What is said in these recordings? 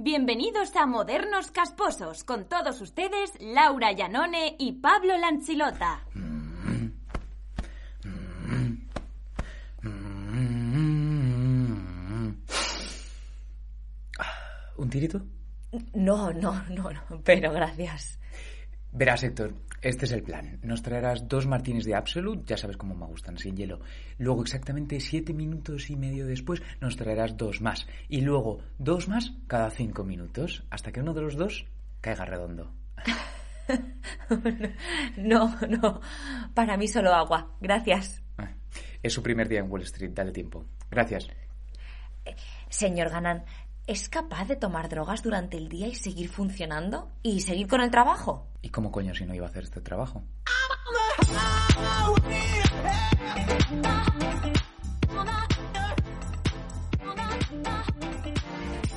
Bienvenidos a Modernos Casposos, con todos ustedes Laura Llanone y Pablo Lanchilota. ¿Un tirito? No, no, no, no, pero gracias. Verás, Héctor, este es el plan. Nos traerás dos martinis de Absolute, ya sabes cómo me gustan, sin hielo. Luego, exactamente siete minutos y medio después, nos traerás dos más. Y luego, dos más cada cinco minutos, hasta que uno de los dos caiga redondo. no, no, para mí solo agua. Gracias. Ah, Es su primer día en Wall Street, dale tiempo. Gracias. Señor Ganan, ¿es capaz de tomar drogas durante el día y seguir funcionando? ¿Y seguir con el trabajo? ¿Y cómo coño si no iba a hacer este trabajo?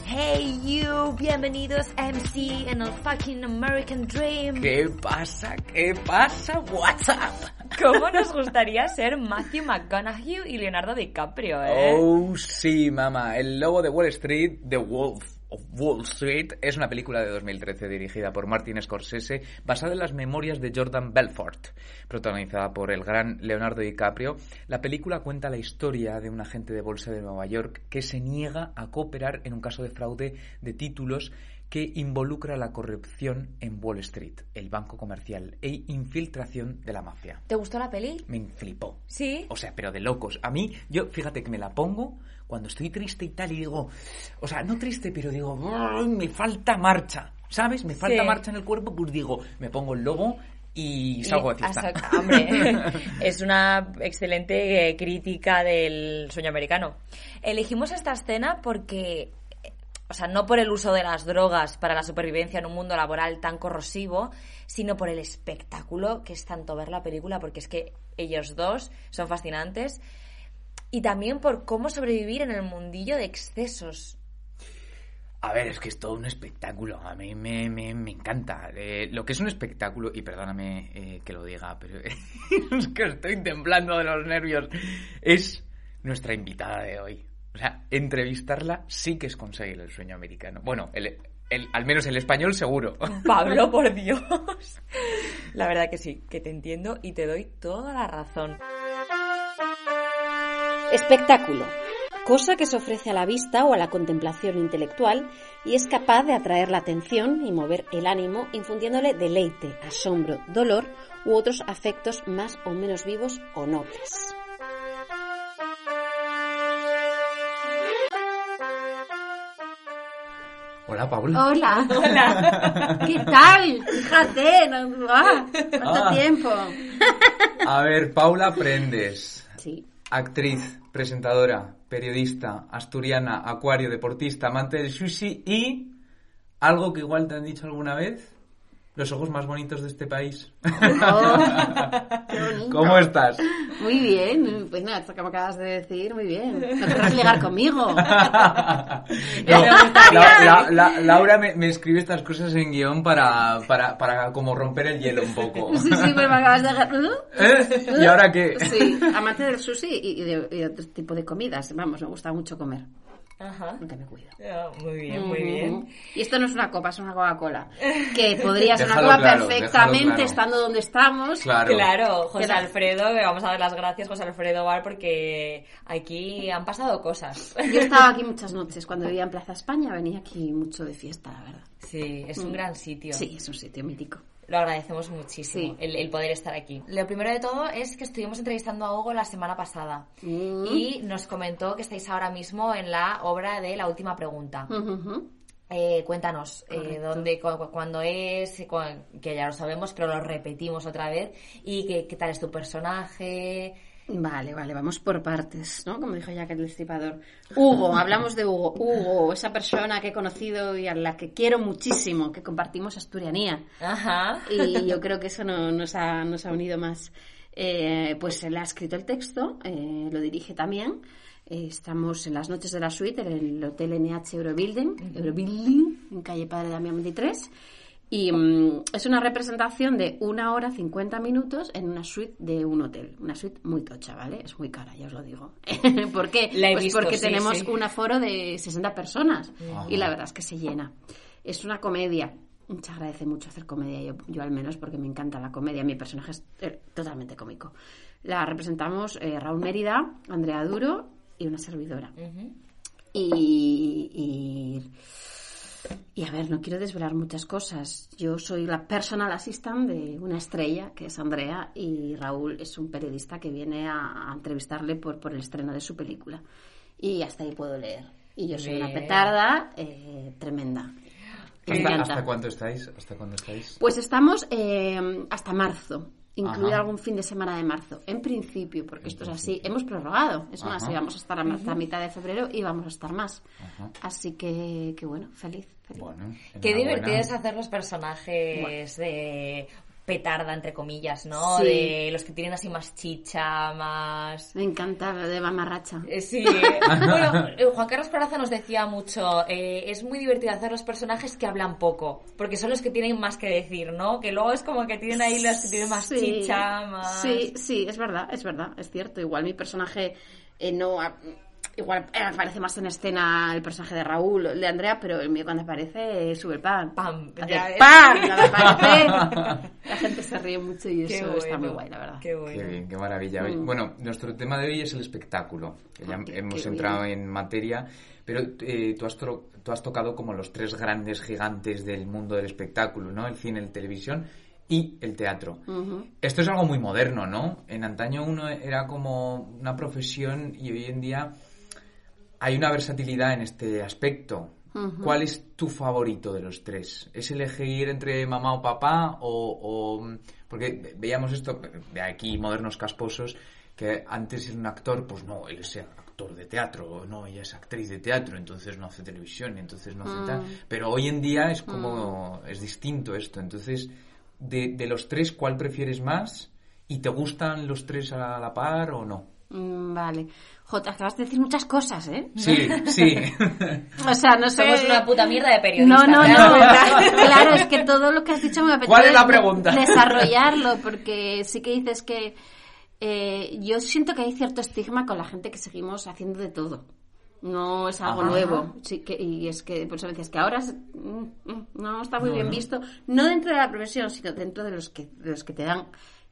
Hey you, bienvenidos a MC en el fucking American Dream. ¿Qué pasa? ¿Qué pasa? WhatsApp. ¿Cómo nos gustaría ser Matthew McConaughey y Leonardo DiCaprio, eh? Oh, sí, mamá. El lobo de Wall Street, The Wolf of Wall Street, es una película de 2013 dirigida por Martin Scorsese, basada en las memorias de Jordan Belfort, protagonizada por el gran Leonardo DiCaprio. La película cuenta la historia de un agente de bolsa de Nueva York que se niega a cooperar en un caso de fraude de títulos que involucra la corrupción en Wall Street, el banco comercial e infiltración de la mafia. ¿Te gustó la peli? Me flipó. Sí. O sea, pero de locos. A mí, yo, fíjate que me la pongo cuando estoy triste y tal y digo, o sea, no triste, pero digo, "Ay, me falta marcha, ¿sabes? Me falta Sí. marcha en el cuerpo, pues digo, me pongo el logo y salgo de fiesta. hombre, es una excelente eh, crítica del sueño americano. Elegimos esta escena porque, o sea, no por el uso de las drogas para la supervivencia en un mundo laboral tan corrosivo, sino por el espectáculo que es tanto ver la película, porque es que ellos dos son fascinantes, y también por cómo sobrevivir en el mundillo de excesos. A ver, es que es todo un espectáculo. A mí me, me, me encanta. Eh, lo que es un espectáculo, y perdóname eh, que lo diga, pero es que estoy temblando de los nervios, es nuestra invitada de hoy. O sea, entrevistarla sí que es conseguir el sueño americano. Bueno, el, el- al menos el español seguro. Pablo, por Dios. La verdad que sí, que te entiendo y te doy toda la razón. Espectáculo. Cosa que se ofrece a la vista o a la contemplación intelectual y es capaz de atraer la atención y mover el ánimo infundiéndole deleite, asombro, dolor u otros afectos más o menos vivos o nobles. Hola, Paula. Hola. Hola. ¿Qué tal? Fíjate, no, ah, ¿cuánto Ah. tiempo? A ver, Paula Prendes. Sí. Actriz, presentadora, periodista, asturiana, acuario, deportista, amante del sushi y algo que igual te han dicho alguna vez, los ojos más bonitos de este país. Oh, qué bonito. ¿Cómo estás? Muy bien, pues nada, esto que me acabas de decir, muy bien. No querrás ligar conmigo. No, la- la- la- Laura me, me escribe estas cosas en guion para, para, para como romper el hielo un poco. Sí, sí, pues me acabas de... ¿Eh? ¿Y ahora qué? Sí, amante del sushi y, y de, y de otro tipo de comidas. Vamos, me gusta mucho comer. Ajá. Nunca me cuido. muy bien, muy bien. Y esto no es una copa, es una Coca-Cola. Que podría ser una copa claro, perfectamente claro. estando donde estamos. Claro. Claro, José Alfredo, le vamos a dar las gracias, José Alfredo Bar, porque aquí han pasado cosas. Yo estaba aquí muchas noches. Cuando vivía en Plaza España venía aquí mucho de fiesta, la verdad. Sí, es un gran sitio. Sí, es un sitio mítico. Lo agradecemos muchísimo, Sí. el, el poder estar aquí. Lo primero de todo es que estuvimos entrevistando a Hugo la semana pasada Mm. y nos comentó que estáis ahora mismo en la obra de La Última Pregunta. Eh, cuéntanos eh, dónde, cu- cu- cuándo es, cu- que ya lo sabemos, pero lo repetimos otra vez. Y qué, qué tal es tu personaje. Vale, vale, vamos por partes, ¿no? Como dijo Jack el Destripador. Hugo, hablamos de Hugo. Hugo, esa persona que he conocido y a la que quiero muchísimo, que compartimos asturianía. Ajá. Y yo creo que eso no- nos, ha, nos ha unido más. Eh, pues él ha escrito el texto, eh, lo dirige también. Eh, estamos en las noches de la suite en el Hotel NH Eurobuilding, Eurobuilding en calle Padre Damián 23. Y mm, es una representación de una hora 50 minutos en una suite de un hotel. Una suite muy tocha, ¿vale? Es muy cara, ya os lo digo. ¿Por qué? La he pues visto, porque sí, tenemos sí. un aforo de 60 personas. Y la verdad es que se llena. Es una comedia. Se agradece mucho hacer comedia, yo, yo al menos, porque me encanta la comedia. Mi personaje es eh, totalmente cómico. La representamos eh, Raúl Mérida, Andrea Duro y una servidora. y, y, y, a ver, no quiero desvelar muchas cosas. Yo soy la personal assistant de una estrella, que es Andrea, y Raúl es un periodista que viene a, a entrevistarle por, por el estreno de su película. Y hasta ahí puedo leer. Y yo soy una petarda eh, tremenda. Me ¿Hasta, encanta. hasta cuánto estáis? ¿Hasta cuándo estáis? Pues estamos eh, hasta marzo, incluido Ajá. algún fin de semana de marzo. En principio, porque esto es así, hemos prorrogado. Es más, íbamos a estar hasta mitad de febrero y vamos a estar más. Ajá. Así que, que bueno, feliz. feliz. Bueno, Qué divertido es hacer los personajes de petarda, entre comillas, ¿no? Sí. De los que tienen así más chicha, más... Me encanta de mamarracha. Eh, Sí, bueno, eh, Juan Carlos Coraza nos decía mucho, eh, es muy divertido hacer los personajes que hablan poco, porque son los que tienen más que decir, ¿no? Que luego es como que tienen ahí los que tienen más Sí, chicha, más... Sí, sí, es verdad, es verdad, es cierto. Igual mi personaje eh, no... ha- Igual eh, aparece más en escena el personaje de Raúl, el de Andrea, pero el mío cuando aparece sube el pan. Pam, Hace. ¡pam! Cuando aparece, la gente se ríe mucho y Qué eso está muy guay, la verdad. Qué bueno. Qué bien, qué maravilla. Mm. Bueno, nuestro tema de hoy es el espectáculo. que ya Ah, qué- hemos qué entrado bien. en materia, pero eh, tú, has tro- tú has tocado como los tres grandes gigantes del mundo del espectáculo, ¿no? El cine, la televisión y el teatro. Esto es algo muy moderno, ¿no? En antaño uno era como una profesión y hoy en día hay una versatilidad en este aspecto. ¿Cuál es tu favorito de los tres? ¿Es elegir entre mamá o papá o, o- porque ve- veíamos esto de aquí modernos casposos que antes era un actor, pues no, él es actor de teatro, o no, ella es actriz de teatro, entonces no hace televisión, entonces no hace tal. Pero hoy en día es como es distinto esto. Entonces, de, de los tres, ¿cuál prefieres más? ¿Y te gustan los tres a la par o no? Mm, Vale. Jota, acabas de decir muchas cosas, ¿eh? Sí, sí. O sea, no sé... Somos una puta mierda de No, periodistas. no, ¿te no. cuenta? Claro, es que todo lo que has dicho me apetece ¿Cuál es la pregunta? desarrollarlo, porque sí que dices que eh, yo siento que hay cierto estigma con la gente que seguimos haciendo de todo. No es algo Ajá. nuevo. Sí que, y es que, por eso me decías que ahora es- mm, mm, no está muy No, bien no. visto, no dentro de la profesión, sino dentro de los que, de los que te dan,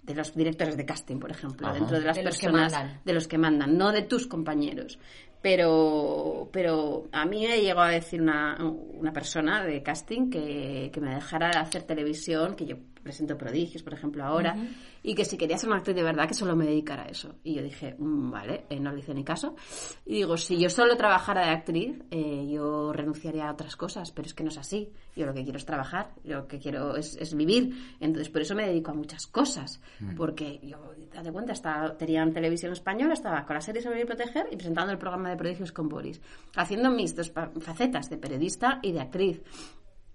de los directores de casting, por ejemplo, Ajá. dentro de las De personas, de los que mandan, no de tus compañeros. Pero, pero a mí me llegó a decir una, una persona de casting que, que me dejara hacer televisión, que yo presento prodigios, por ejemplo, ahora, y que si quería ser una actriz de verdad, que solo me dedicara a eso. Y yo dije, "Mm, vale, eh, no le hice ni caso. Y digo, si yo solo trabajara de actriz, eh, yo renunciaría a otras cosas, pero es que no es así. Yo lo que quiero es trabajar, yo lo que quiero es, es vivir. Entonces, por eso me dedico a muchas cosas. Porque yo, date cuenta, estaba, tenía en televisión española, estaba con la serie sobre y proteger y presentando el programa de prodigios con Boris. Haciendo mis dos facetas de periodista y de actriz.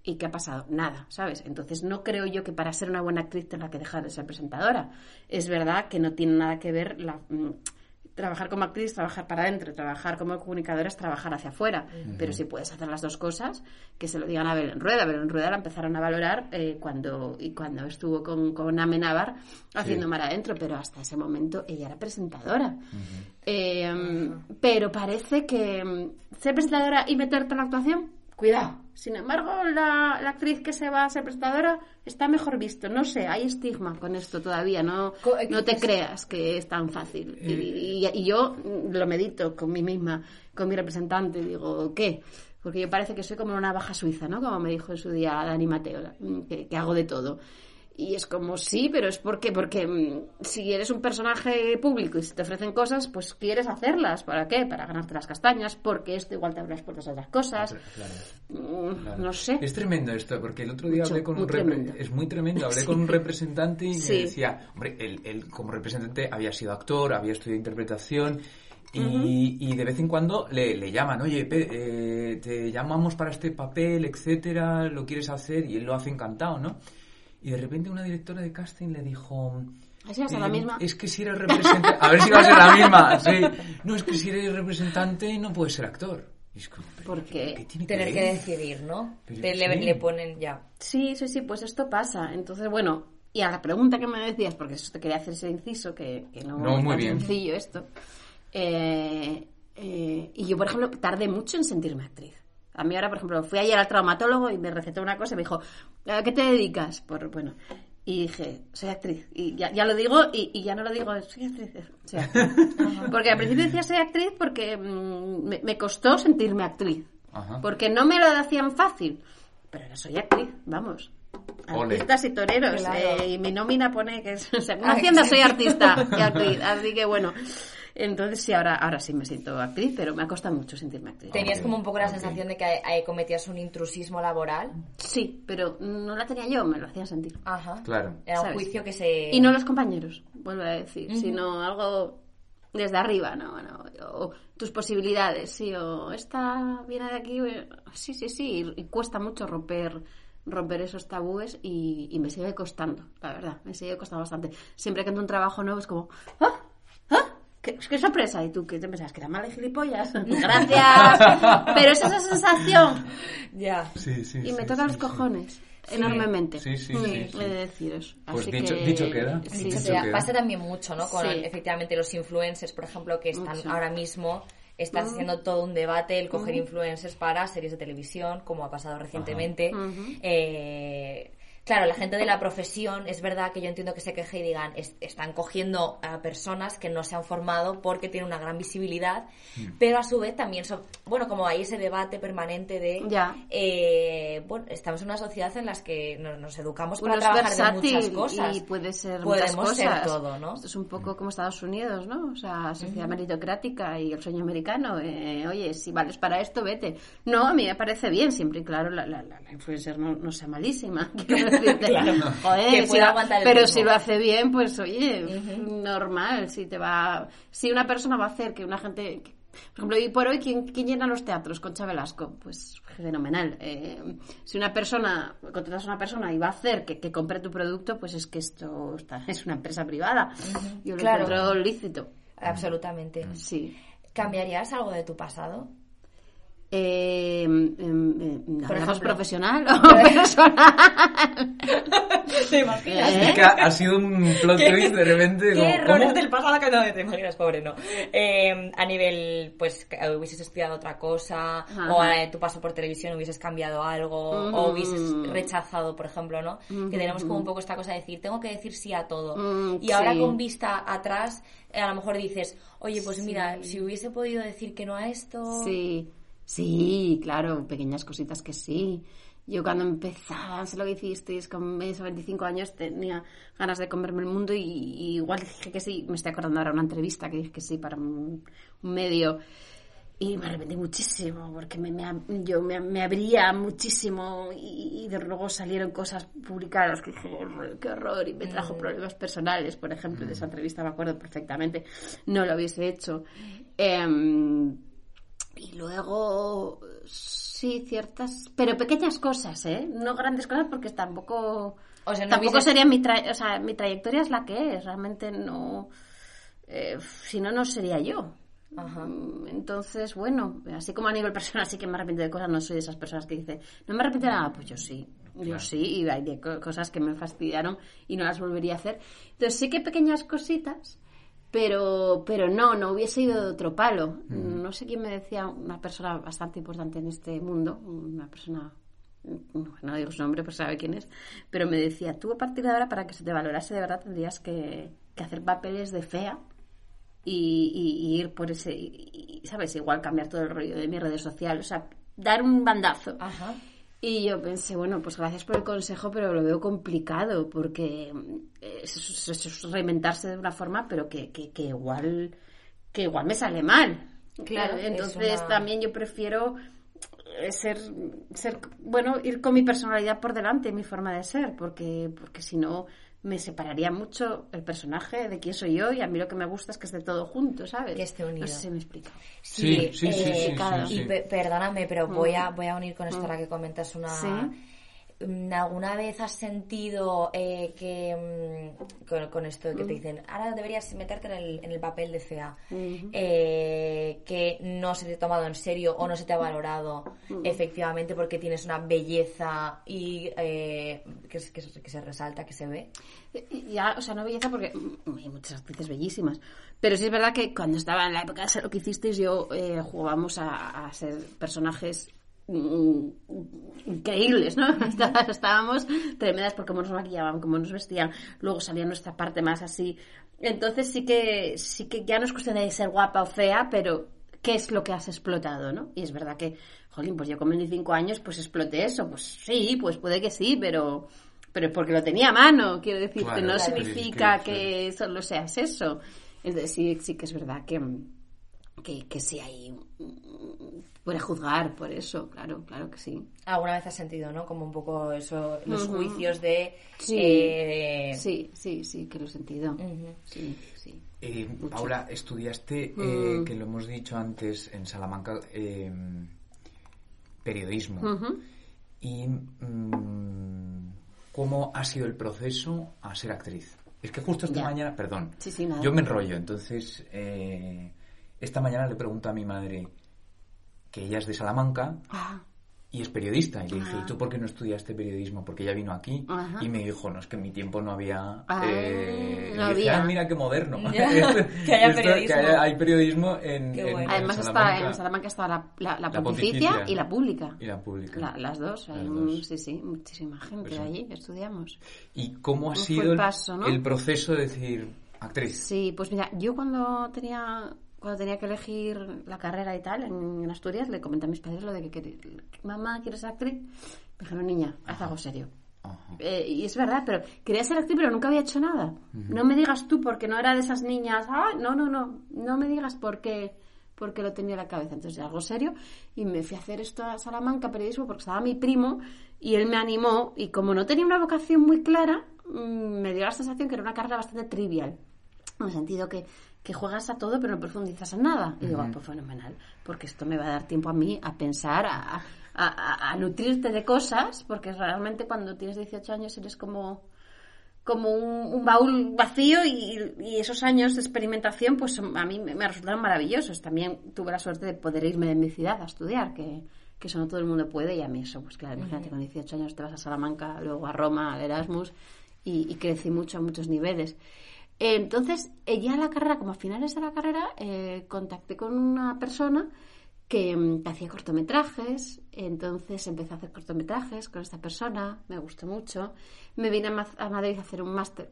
¿Y qué ha pasado? Nada, ¿sabes? Entonces no creo yo que para ser una buena actriz tenga que dejar de ser presentadora. Es verdad que no tiene nada que ver la, mm, trabajar como actriz, trabajar para adentro, trabajar como comunicadora es trabajar hacia afuera. Pero si puedes hacer las dos cosas, que se lo digan a Belén Rueda. Belén Rueda la empezaron a valorar eh, cuando y cuando estuvo con, con Amenábar haciendo Mar Adentro, pero hasta ese momento ella era presentadora. Eh, pero parece que mm, ser presentadora y meterte en la actuación, cuidado. Sin embargo, la, la actriz que se va a ser presentadora está mejor visto. No sé, hay estigma con esto todavía. No, eh, no te creas que es tan fácil. Y, y- y yo lo medito con mí misma, con mi representante. Digo, ¿qué? Porque yo parece que soy como una baja suiza, ¿no? Como me dijo en su día Dani Mateo, que, que hago de todo. Y es como, sí, pero es porque, porque mm, si eres un personaje público y si te ofrecen cosas, pues quieres hacerlas. ¿Para qué? Para ganarte las castañas, porque esto igual te abre las puertas a otras cosas. Mm, Claro. No sé. Es tremendo esto, porque el otro día Mucho, hablé con un repre- es muy tremendo, hablé Sí. con un representante y Sí. me decía, hombre, él, él como representante había sido actor, había estudiado interpretación y, y de vez en cuando le, le llaman, oye, Pe- eh, te llamamos para este papel, etcétera, lo quieres hacer y él lo hace encantado, ¿no? Y de repente una directora de casting le dijo, ¿Así va a ser la eh, misma? Es que si eres representante. A ver si va a ser la misma, sí. No, es que si eres representante no puedes ser actor. Y es como, ¿pero Porque qué tiene Tener que ver? decidir, ¿no? Pero Te- le, sí. le ponen ya. Sí, sí, sí, pues esto pasa. Entonces, bueno, y a la pregunta que me decías, porque eso te quería hacer ese inciso, que, que no, No, es muy bien. sencillo esto. Eh, eh, y yo, por ejemplo, tardé mucho en sentirme actriz. A mí ahora, por ejemplo, fui ayer al traumatólogo y me recetó una cosa y me dijo, ¿a qué te dedicas? Por, bueno, y dije, soy actriz. Y ya, ya lo digo y, y ya no lo digo, soy actriz. soy actriz. porque al principio decía soy actriz porque mm, me, me costó sentirme actriz. Ajá. Porque no me lo hacían fácil. Pero ahora soy actriz, vamos. Ole. Artistas y toreros. Claro. eh, y mi nómina pone que es. O sea, Ah, Hacienda soy artista y actriz. Así que bueno. Entonces sí, ahora, ahora sí me siento actriz, pero me ha costado mucho sentirme actriz. Tenías como un poco la sensación de que eh, cometías un intrusismo laboral. Sí, pero no la tenía yo, me lo hacían sentir. Ajá. Claro. Era un ¿Sabes? juicio que se... Y no los compañeros, vuelvo a decir, sino algo desde arriba, ¿no? Bueno, o tus posibilidades, sí, o esta viene de aquí, eh, sí, sí, sí, y, cuesta mucho romper romper esos tabúes y, y me sigue costando, la verdad, me sigue costando bastante. Siempre que entro un trabajo nuevo es como, ¡ah! ¡Qué, qué sorpresa! ¿Y tú qué te pensabas? ¿Que era mala de gilipollas? ¡Gracias! Pero es esa sensación Ya. Sí, sí. y me sí, toca sí, los sí. cojones, enormemente. Sí, sí, Mm, sí, sí. He de deciros. Pues Así dicho- que- dicho queda. Sí, Dicho sea, queda. pasa también mucho, ¿no? Con Sí. efectivamente los influencers, por ejemplo, que están Mucho. ahora mismo están haciendo todo un debate el coger influencers para series de televisión, como ha pasado recientemente. Eh, claro, la gente de la profesión, es verdad que yo entiendo que se queje y digan, es- están cogiendo a personas que no se han formado porque tienen una gran visibilidad, pero a su vez también, son, bueno, como hay ese debate permanente de, Ya. eh, bueno, estamos en una sociedad en la que nos, nos educamos para Uno es trabajar de muchas cosas. y puede ser Podemos muchas ser cosas. todo, ¿no? Esto es un poco como Estados Unidos, ¿no? O sea, sociedad meritocrática y el sueño americano. Eh, oye, si vales para esto, vete. No, a mí me parece bien, siempre y claro, la, la, la, la influencer no, no sea malísima. quiero decirte. Claro. Joder, si pero si lo hace bien, pues oye, normal. Si te va, si una persona va a hacer que una gente por ejemplo, hoy por hoy, ¿quién, quién llena los teatros? Concha Velasco. Pues fenomenal. Eh, si una persona, contratas a una persona y va a hacer que, que compre tu producto, pues es que esto está- es una empresa privada. Yo lo Claro. encuentro lícito. Absolutamente. Sí. ¿Cambiarías algo de tu pasado? Eh, em, em, Por ¿Hablamos ejemplo. profesional o personal? ¿Te imaginas? ¿Eh? Que ha, sido un plot twist de repente. ¿Qué como, errores ¿cómo? del pasado que no te imaginas, pobre, no? Eh, a nivel, pues, que hubieses estudiado otra cosa, Ajá. o a tu paso por televisión hubieses cambiado algo, o hubieses rechazado, por ejemplo, ¿no? Que tenemos como un poco esta cosa de decir, tengo que decir sí a todo. Mm, y ahora sí. con vista atrás, eh, a lo mejor dices, oye, pues mira, si hubiese podido decir que no a esto... Sí, sí, claro, pequeñas cositas que sí. Yo cuando empezaba, sé lo que hicisteis, con mis 25 años tenía ganas de comerme el mundo y, y igual dije que sí. Me estoy acordando ahora de una entrevista que dije que sí para un, un medio y me arrepentí muchísimo porque me, yo me, me abría muchísimo y, y de luego salieron cosas publicadas que dije, "Horror, qué horror, y me trajo problemas personales, por ejemplo, de esa entrevista me acuerdo perfectamente, no lo hubiese hecho. Em, y luego, sí, ciertas, pero pequeñas cosas, ¿eh? No grandes cosas porque tampoco... O sea, no tampoco hubieses- sería mi, tra- o sea, mi trayectoria es la que es, realmente no... eh, si no, no sería yo. Ajá. Mm, Entonces, bueno, así como a nivel personal sí que me arrepiento de cosas, no soy de esas personas que dice, no me arrepiento de nada, pues yo sí, yo sí, y hay cosas que me fastidiaron y no las volvería a hacer. Entonces sí que pequeñas cositas, pero, pero no, no hubiese ido de otro palo. No sé quién me decía, una persona bastante importante en este mundo, una persona no digo su nombre, pues sabe quién es, pero me decía, tú a partir de ahora para que se te valorase de verdad tendrías que, que hacer papeles de fea y, y- y ir por ese, y- ¿sabes? Igual cambiar todo el rollo de mi redes social, o sea, dar un bandazo. Ajá. Y yo pensé, bueno, pues gracias por el consejo, pero lo veo complicado, porque eh, es, es- es reinventarse de una forma, pero que, que, que igual que igual me sale mal. Claro, es Entonces una- también yo prefiero eh, ser, ser, bueno, ir con mi personalidad por delante, mi forma de ser, porque, porque si no me separaría mucho el personaje de quién soy yo y a mí lo que me gusta es que esté todo junto, ¿sabes? Que esté unido. No sé si me explico. Sí, sí, sí, sí, sí, claro. sí. Y pe- perdóname, pero voy a, voy a unir con esto ahora que comentas una... Mm, ¿Alguna vez has sentido eh, que mm, con, con esto que te dicen ahora deberías meterte en el, en el papel de CA eh, que no se te ha tomado en serio o no se te ha valorado efectivamente porque tienes una belleza y eh, que, se- que se- que se resalta, que se ve? Y Ya, o sea, no belleza porque mm, hay muchas actrices bellísimas. Pero sí es verdad que cuando estaba en la época de ser lo que hicisteis, yo eh, jugábamos a, a ser personajes mm, increíbles, ¿no? Está- Estábamos tremendas por cómo nos maquillaban, cómo nos vestían. Luego salía nuestra parte más así. Entonces sí que, sí que ya no es cuestión de ser guapa o fea, pero qué es lo que has explotado, ¿no? Y es verdad que, jolín, pues yo con 25 años pues exploté eso. Pues sí, pues puede que sí, pero pero porque lo tenía a mano, quiero decir, Claro, que no claro. significa Es que- solo seas eso. Entonces sí, sí que es verdad que, que, que sí hay... Puede juzgar por eso, claro, claro que sí. ¿Alguna vez has sentido, no? Como un poco eso, los juicios de... Sí. eh, Sí, sí, sí, que lo he sentido. Sí, sí. Eh, Paula, estudiaste, eh, que lo hemos dicho antes, en Salamanca, eh, periodismo. ¿Y mm, cómo ha sido el proceso a ser actriz? Es que justo esta Ya. mañana, perdón, Sí, sí, nada. yo me enrollo, entonces eh, esta mañana le pregunto a mi madre que ella es de Salamanca Ah, y es periodista. Y le dije, ¿y tú por qué no estudiaste periodismo? Porque ella vino aquí Ajá. y me dijo, no, es que en mi tiempo no había... Ah, eh, no dije. "Ah, mira qué moderno. Ya, que haya Esto- periodismo. haya- hay periodismo en, en- bueno. en Además está, Salamanca. en Salamanca está la, la, la La pontificia, pontificia. y la pública. Y la pública. La- las dos, hay un- sí, sí, muchísima gente Pues sí. allí, estudiamos. ¿Y cómo ha ¿Cómo fue sido el el, paso, no? el proceso de decir actriz? Sí, pues mira, yo cuando tenía cuando tenía que elegir la carrera y tal en, en Asturias le comenté a mis padres lo de que, quería- mamá, ¿quieres ser actriz? Me dijeron, niña, haz algo serio. Eh, y es verdad, pero quería ser actriz, pero nunca había hecho nada. No me digas tú, porque no era de esas niñas. Ah, no, no, no. No me digas por qué, porque lo tenía en la cabeza. Entonces, algo serio. Y me fui a hacer esto a Salamanca, periodismo, porque estaba mi primo y él me animó. Y como no tenía una vocación muy clara, mm, me dio la sensación que era una carrera bastante trivial. En el sentido que, que juegas a todo, pero no profundizas en nada. Y digo, ah, pues fenomenal, porque esto me va a dar tiempo a mí a pensar, a, a- a- a nutrirte de cosas, porque realmente cuando tienes 18 años eres como como un, un baúl vacío y, y esos años de experimentación pues a mí me, me resultaron maravillosos. También tuve la suerte de poder irme de mi ciudad a estudiar, que, que eso no todo el mundo puede y a mí eso, pues claro, imagínate, con 18 años te vas a Salamanca, luego a Roma, al Erasmus y, y crecí mucho a muchos niveles. Entonces, ya en la carrera, como a finales de la carrera, eh, contacté con una persona que, mm, que hacía cortometrajes, entonces empecé a hacer cortometrajes con esta persona, me gustó mucho. Me vine a, Ma- a Madrid a hacer un máster,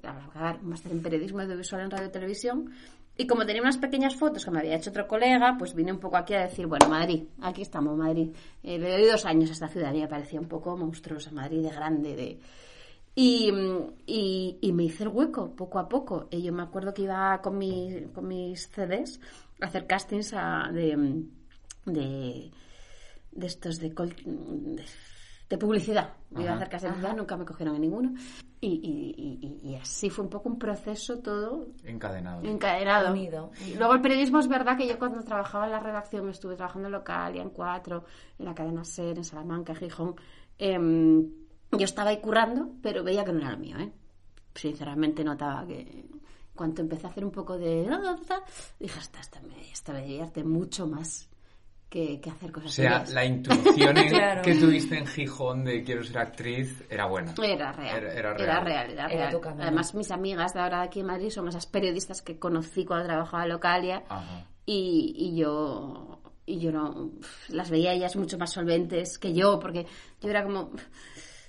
un máster en periodismo audiovisual en radio y televisión. Y como tenía unas pequeñas fotos que me había hecho otro colega, pues vine un poco aquí a decir, bueno, Madrid, aquí estamos, Madrid. Eh, le doy dos años a esta ciudad y me parecía un poco monstruosa, Madrid de grande, de, y, y, y me hice el hueco poco a poco. Y yo me acuerdo que iba con, mi, con mis CDs a hacer castings a- de, de, de estos de, col- de, de publicidad. Iba a hacer castings de publicidad, nunca me cogieron en ninguno. Y, y, y- y- y así fue un poco un proceso todo Encadenado. encadenado. Unido. Y Luego el periodismo es verdad que yo cuando trabajaba en la redacción estuve trabajando en local, ya en cuatro, en la cadena SER, en Salamanca, en Gijón. em, yo estaba ahí currando, pero veía que no era lo mío, ¿eh? Sinceramente notaba que cuando empecé a hacer un poco de... Dije, esta, esta, me, esta me divierte mucho más que, que hacer O cosas sea, serias. la intuición en- Claro. que tuviste en Gijón de quiero ser actriz era buena. Era real. Era- era Era real. real, era real. tu. Además, mis amigas de ahora aquí en Madrid son esas periodistas que conocí cuando trabajaba en Localia y, y yo y yo no las veía ellas mucho más solventes que yo porque yo era como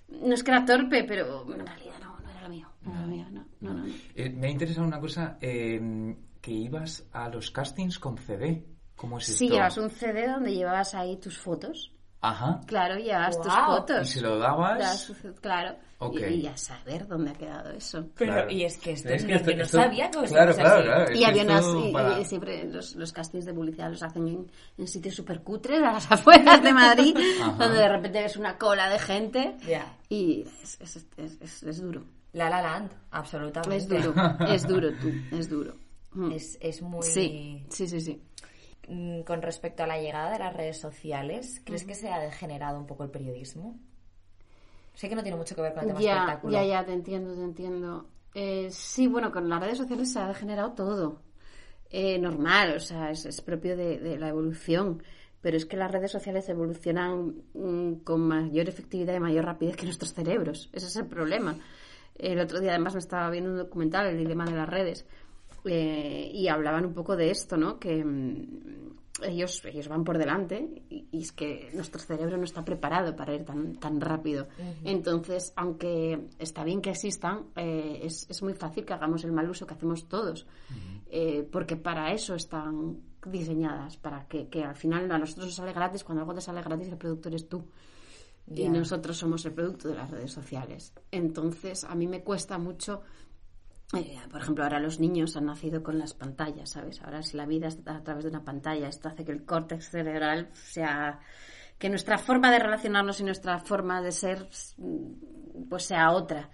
no es que era torpe pero en realidad no no era lo mío no era lo mío no no no. Eh, me ha interesado una cosa, eh, que ibas a los castings con CD. ¿Cómo es sí esto? llevas un CD donde llevabas ahí tus fotos Ajá. Claro, llevas tus Guau. fotos. ¿Y se lo dabas? Claro. Y, y a saber dónde ha quedado eso. Pero, Claro. y es que esto Es es que lo esto- que no esto- sabía que claro, así. claro, claro. Y que había unas, esto y- para- y siempre los, los castings de publicidad los hacen en, en sitios súper cutres, a las afueras de Madrid, donde de repente ves una cola de gente y es, es, es, es- es duro. La La Land, absolutamente. Es duro, es duro tú, es duro. Mm. Es, es muy... Sí, sí, sí, sí. Mm, Con respecto a la llegada de las redes sociales, ¿crees que se ha degenerado un poco el periodismo? Sé que no tiene mucho que ver con el tema Ya, espectáculo. ya, ya, te entiendo, te entiendo. Eh, sí, bueno, con las redes sociales se ha degenerado todo. Eh, normal, o sea, es, es propio de, de la evolución. Pero es que las redes sociales evolucionan mm, con mayor efectividad y mayor rapidez que nuestros cerebros. Ese es el problema. El otro día, además, me estaba viendo un documental, El dilema de las redes, eh, y hablaban un poco de esto, ¿no? Que mm, ellos, ellos van por delante y, y es que nuestro cerebro no está preparado para ir tan, tan rápido. Entonces, aunque está bien que existan, eh, es, es muy fácil que hagamos el mal uso que hacemos todos, Eh, porque para eso están diseñadas, para que, que al final a nosotros nos sale gratis, cuando algo te sale gratis el producto eres tú. Ya. Y nosotros somos el producto de las redes sociales. Entonces, a mí me cuesta mucho eh, por ejemplo, ahora los niños han nacido con las pantallas, ¿sabes? Ahora si la vida a través de una pantalla, esto hace que el córtex cerebral sea que nuestra forma de relacionarnos y nuestra forma de ser mm, pues sea otra.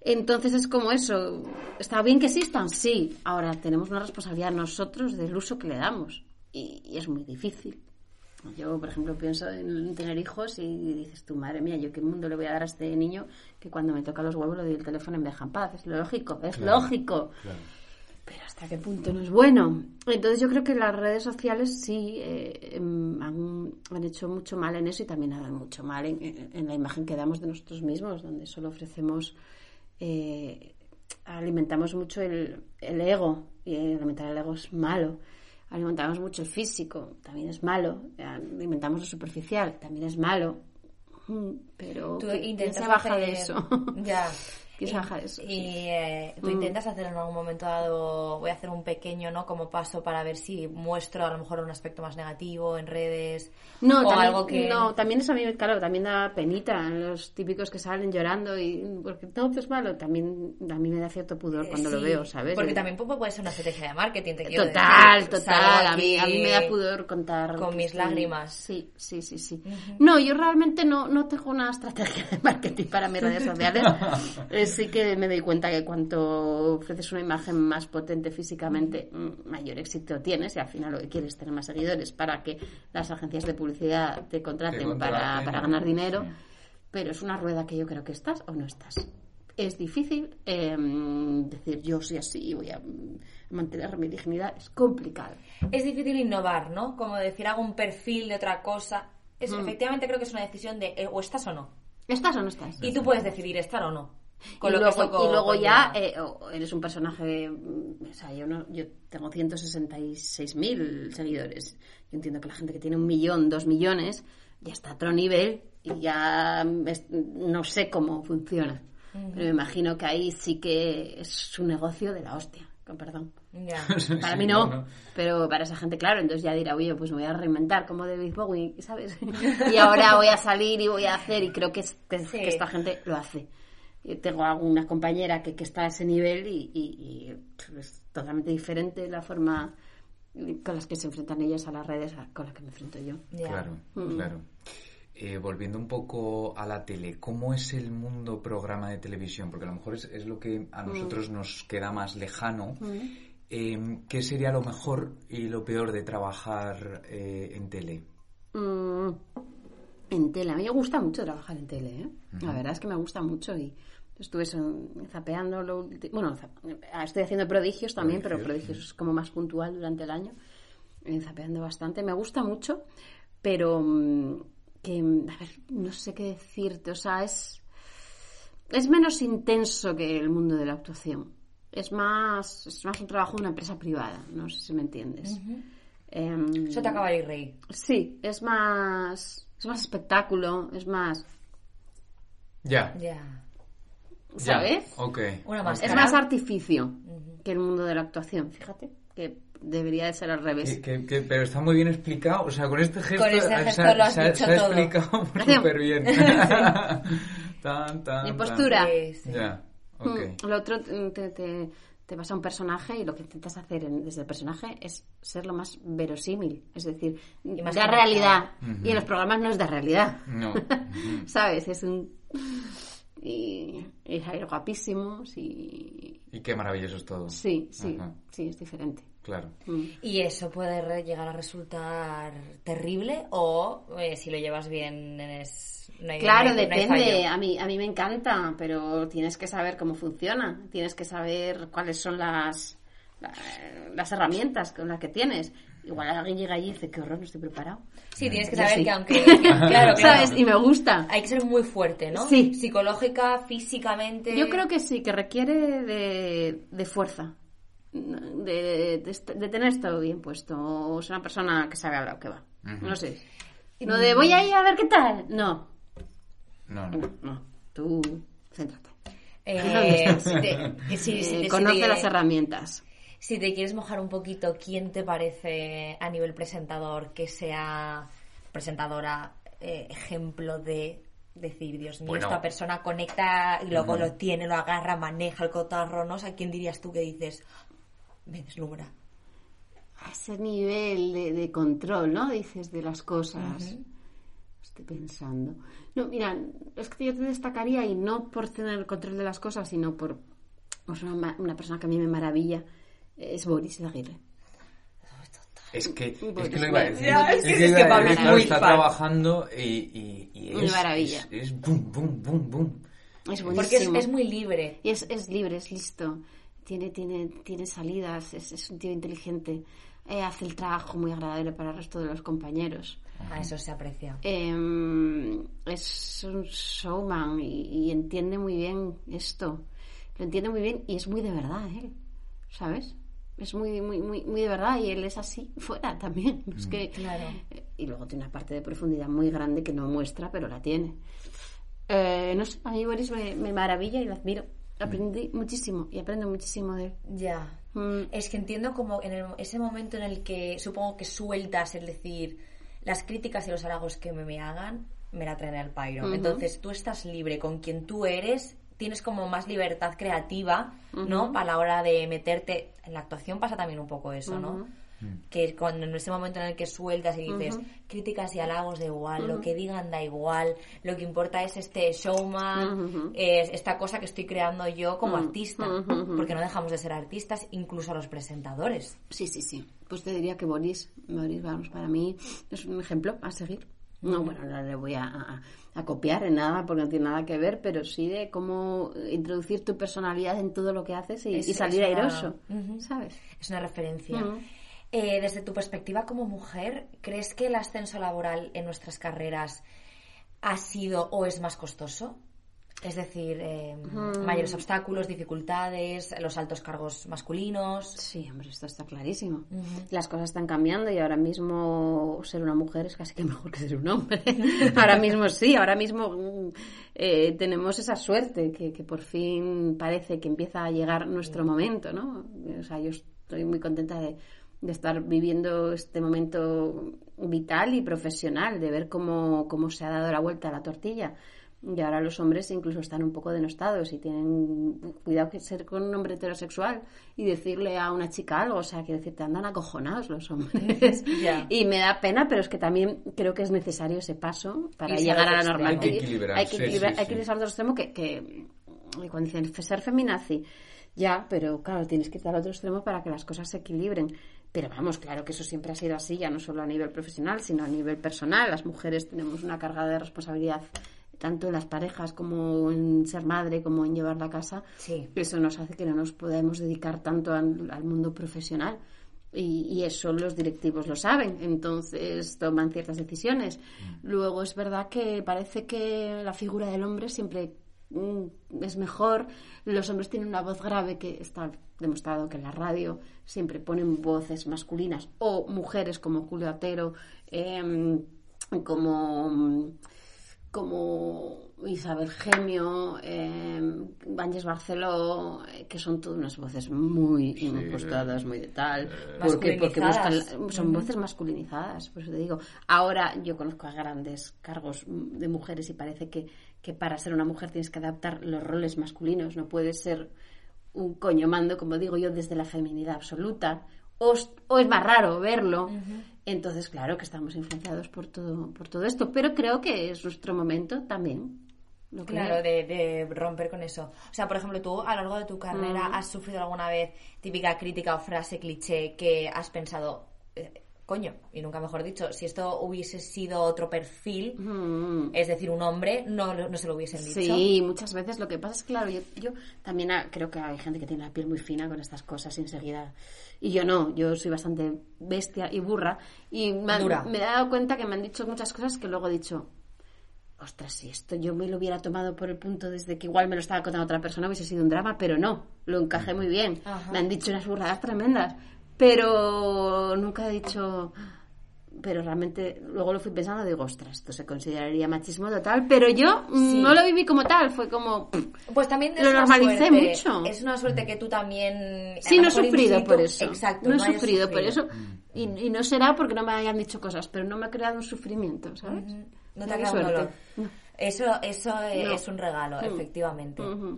Entonces es como eso, está bien que existan, sí. Ahora tenemos una responsabilidad nosotros del uso que le damos y es muy difícil. Yo, por ejemplo, pienso en tener hijos y dices tú, madre mía, ¿yo qué mundo le voy a dar a este niño que cuando me toca los huevos le doy el teléfono y me deja en paz? Es lógico, es Claro, lógico. claro. Pero hasta qué punto no es bueno. Entonces yo creo que las redes sociales sí eh, em, han, han hecho mucho mal en eso y también han mucho mal en, en- en la imagen que damos de nosotros mismos, donde solo ofrecemos, eh, alimentamos mucho el, el ego y alimentar el ego es malo. Alimentamos mucho el físico, también es malo. Alimentamos lo superficial, también es malo. Pero Tú ¿quién intentas de eso? Ya. ¿Quién se baja de eso? Y Sí. eh, tú Mm. intentas hacer en algún momento dado, voy a hacer un pequeño, ¿no? Como paso para ver si muestro a lo mejor un aspecto más negativo en redes. No, o también, algo que... no, también eso a mí, claro, también da penita. Los típicos que salen llorando y porque todo es malo, también a mí me da cierto pudor cuando lo veo, ¿sabes? Porque Yo- también pu- puede ser una estrategia de marketing, te quiero Total, decir. total. A mí, a mí me da pudor contar. Con mis lágrimas. Sí, sí, sí, sí. No, yo realmente no, no tengo una estrategia de marketing para mis redes sociales. Sí que me doy cuenta que cuanto ofreces una imagen más potente físicamente, mm, mayor éxito tienes y al final lo que quieres es tener más seguidores para que las agencias de publicidad te contraten, Te para, para ganar dinero. Pero es una rueda que yo creo que estás o no estás. Es difícil eh, decir yo soy así y voy a mantener mi dignidad. Es complicado. Es difícil innovar, ¿no? Como decir, hago un perfil de otra cosa. Es, Mm. Efectivamente creo que es una decisión de eh, o estás o no. ¿Estás o no estás? Y tú puedes decidir estar o no. Con y, lo luego, y ya eh, eres un personaje, mm, o sea, yo, no, yo tengo 166.000 seguidores. Yo entiendo que la gente que tiene un millón, dos millones, ya está a otro nivel y ya es- no sé cómo funciona. Pero me imagino que ahí sí que es un negocio de la hostia, con perdón. Ya. Para Sí, mí no, no, no. pero para esa gente, claro, entonces ya dirá, oye, pues me voy a reinventar como David Bowie, ¿sabes? y ahora voy a salir y voy a hacer, y creo que, es- que, Sí. que esta gente lo hace. Yo tengo alguna compañera que, que está a ese nivel y, y- y es totalmente diferente la forma con las que se enfrentan ellas a las redes a- con las que me enfrento yo. Claro, Mm. claro. Eh, volviendo un poco a la tele, ¿cómo es el mundo programa de televisión? Porque a lo mejor es, es lo que a nosotros nos queda más lejano. Eh, ¿Qué sería lo mejor y lo peor de trabajar eh, en tele? En tele. A mí me gusta mucho trabajar en tele, ¿eh? La verdad es que me gusta mucho y estuve zapeando. Lo bueno, ah, estoy haciendo prodigios también, pero Prodigios, es como más puntual durante el año. Eh, zapeando bastante. Me gusta mucho, pero mm, que, a ver, no sé qué decirte. O sea, es, es menos intenso que el mundo de la actuación. Es más, es más un trabajo de una empresa privada, no sé si me entiendes. Em, Eso te acaba de ir rey. Sí, es más, es más espectáculo, es más, Ya. Ya. ¿sabes? Ok. Una Es máscara. más artificio que el mundo de la actuación, fíjate. que debería de ser al revés. Que- que- que- pero está muy bien explicado. O sea, con este gesto, Con ha- gesto se, lo has se ha- dicho se ha todo. explicado súper bien. tan, tan, tan. postura. Sí, sí. Ya, ok. Mm, Lo otro te, te, te vas a un personaje y lo que intentas hacer en- desde el personaje es ser lo más verosímil, es decir, más de conectado. realidad. Y en los programas no es de realidad. No. ¿Sabes? Es un. Y, y hay guapísimos y. Y qué maravilloso es todo. Sí, sí, Ajá, sí, es diferente. Claro. Mm. ¿Y eso puede llegar a resultar terrible o eh, si lo llevas bien es... no hay- Claro, no hay- depende. A mí, a mí me encanta, pero tienes que saber cómo funciona. Tienes que saber cuáles son las, la- las herramientas con las que tienes. Igual alguien llega allí y dice, qué horror, no estoy preparado. Sí, tienes que saber sí. que aunque... que- claro, claro. ¿Sabes? Y me gusta. Hay que ser muy fuerte, ¿no? Sí. Psicológica, físicamente... Yo creo que sí, que requiere de, de fuerza. De, de, est- de tener esto bien puesto. O es una persona que sabe a lo que va. No sé. No de voy a ir a ver qué tal. No, No, no. no, no. Tú, céntrate. Eh, si te- si- si Eh, te- conoce te- las herramientas. Si te quieres mojar un poquito, ¿quién te parece a nivel presentador que sea presentadora eh, ejemplo de decir, Dios mío, Bueno. esta persona conecta y luego lo tiene, lo agarra, maneja el cotarro, ¿no? O sea, ¿quién dirías tú que dices, me deslumbra? A ese nivel de, de control, ¿no? Dices de las cosas. Estoy pensando. No, mira, es que yo te destacaría, y no por tener el control de las cosas, sino por pues una, persona que a mí me maravilla, es Boris Aguirre. Es que, es que lo iba a decir. Es que- es que Pablo es muy está fan. trabajando y, y, y Una es, maravilla. Es, es boom, boom, boom, boom. Es Porque es, buenísimo. es muy libre. Y es, es libre, es listo. Tiene, tiene, tiene salidas, es, es un tío inteligente. Eh, hace el trabajo muy agradable para el resto de los compañeros. A eso se aprecia. Eh, es un showman y, y entiende muy bien esto. Lo entiende muy bien y es muy de verdad él, ¿sabes? Es muy, muy, muy, muy de verdad y él es así fuera también. Es que, Claro. eh, Y luego tiene una parte de profundidad muy grande que no muestra, pero la tiene. Eh, no sé, a mí Boris me, me maravilla y lo admiro. Aprendí muchísimo y aprendo muchísimo de él. Ya. Mm. Es que entiendo como en el- ese momento en el que supongo que sueltas el decir las críticas y los halagos que me, me hagan me la traen al pairo. Entonces tú estás libre con quien tú eres, tienes como más libertad creativa, ¿no? A la hora de meterte en la actuación pasa también un poco eso, ¿no? Que cuando en ese momento en el que sueltas y dices críticas y halagos da igual, lo que digan da igual, lo que importa es este showman, Ujú. es esta cosa que estoy creando yo como artista, porque no dejamos de ser artistas, incluso los presentadores. Sí, sí, sí. Pues te diría que Boris, Boris, vamos, para mí es un ejemplo a seguir. No, bueno, no le voy a, a- a copiar en nada porque no tiene nada que ver, pero sí de cómo introducir tu personalidad en todo lo que haces y, Es- y salir una- airoso. ¿sabes? Es una referencia. Eh, desde tu perspectiva como mujer, ¿crees que el ascenso laboral en nuestras carreras ha sido o es más costoso? Es decir, eh, mayores obstáculos, dificultades, los altos cargos masculinos. Sí, hombre, esto está clarísimo. Las cosas están cambiando y ahora mismo ser una mujer es casi que mejor que ser un hombre. ahora mismo sí, ahora mismo mm, eh, tenemos esa suerte que, que por fin parece que empieza a llegar nuestro momento, ¿no? O sea, yo estoy muy contenta de, de estar viviendo este momento vital y profesional, de ver cómo, cómo se ha dado la vuelta a la tortilla. Y ahora los hombres incluso están un poco denostados y tienen cuidado que ser con un hombre heterosexual y decirle a una chica algo. O sea, que decir, te andan acojonados los hombres. Y me da pena, pero es que también creo que es necesario ese paso para llegar a la normalidad. Hay que equilibrar, Hay que sí, equilibrar, sí, hay que sí. irse al otro extremo que, que y cuando dicen ser feminazi, ya, pero claro, tienes que ir al otro extremo para que las cosas se equilibren. Pero vamos, claro que eso siempre ha sido así, ya no solo a nivel profesional, sino a nivel personal. Las mujeres tenemos una carga de responsabilidad tanto en las parejas como en ser madre, como en llevar la casa. Sí. Eso nos hace que no nos podemos dedicar tanto al, al mundo profesional. Y, y eso los directivos lo saben, entonces toman ciertas decisiones. Luego es verdad que parece que la figura del hombre siempre mm, es mejor. Los hombres tienen una voz grave que está demostrado que en la radio siempre ponen voces masculinas o mujeres como Julio Atero, em, como como Isabel Gemio, eh, Báñez Barceló, eh, que son todas unas voces muy impostadas, muy de tal. Porque, porque buscan, son voces masculinizadas, por eso te digo. Ahora yo conozco a grandes cargos de mujeres y parece que, que para ser una mujer tienes que adaptar los roles masculinos, no puedes ser un coño mando, como digo yo, desde la feminidad absoluta. O, es- o es más raro verlo. Entonces, claro que estamos influenciados por todo, por todo esto, pero creo que es nuestro momento también. Claro, de, de romper con eso. O sea, por ejemplo, tú a lo largo de tu carrera has sufrido alguna vez típica crítica o frase cliché que has pensado, eh, coño, y nunca mejor dicho, si esto hubiese sido otro perfil, Mm. es decir, un hombre, no, no se lo hubiesen dicho. Sí, muchas veces lo que pasa es que, claro, yo, yo también ah, creo que hay gente que tiene la piel muy fina con estas cosas y enseguida. Y yo no, yo soy bastante bestia y burra. Y me, han- me he dado cuenta que me han dicho muchas cosas que luego he dicho, ostras, si esto yo me lo hubiera tomado por el punto desde que igual me lo estaba contando otra persona hubiese sido un drama, pero no, lo encajé muy bien. Ajá. Me han dicho unas burradas tremendas, pero nunca he dicho... Pero realmente luego lo fui pensando digo, ostras, esto se consideraría machismo total, pero yo mm, Sí. no lo viví como tal, fue como... Pues también es Lo normalicé suerte. mucho. Es una suerte que tú también... Sí, no he sufrido por eso. Exacto. No he sufrido por eso. Y, y no será porque no me hayan dicho cosas, pero no me ha creado un sufrimiento, ¿sabes? No te ha creado dolor. No. Eso, eso No. es un regalo, Mm. efectivamente. Eh,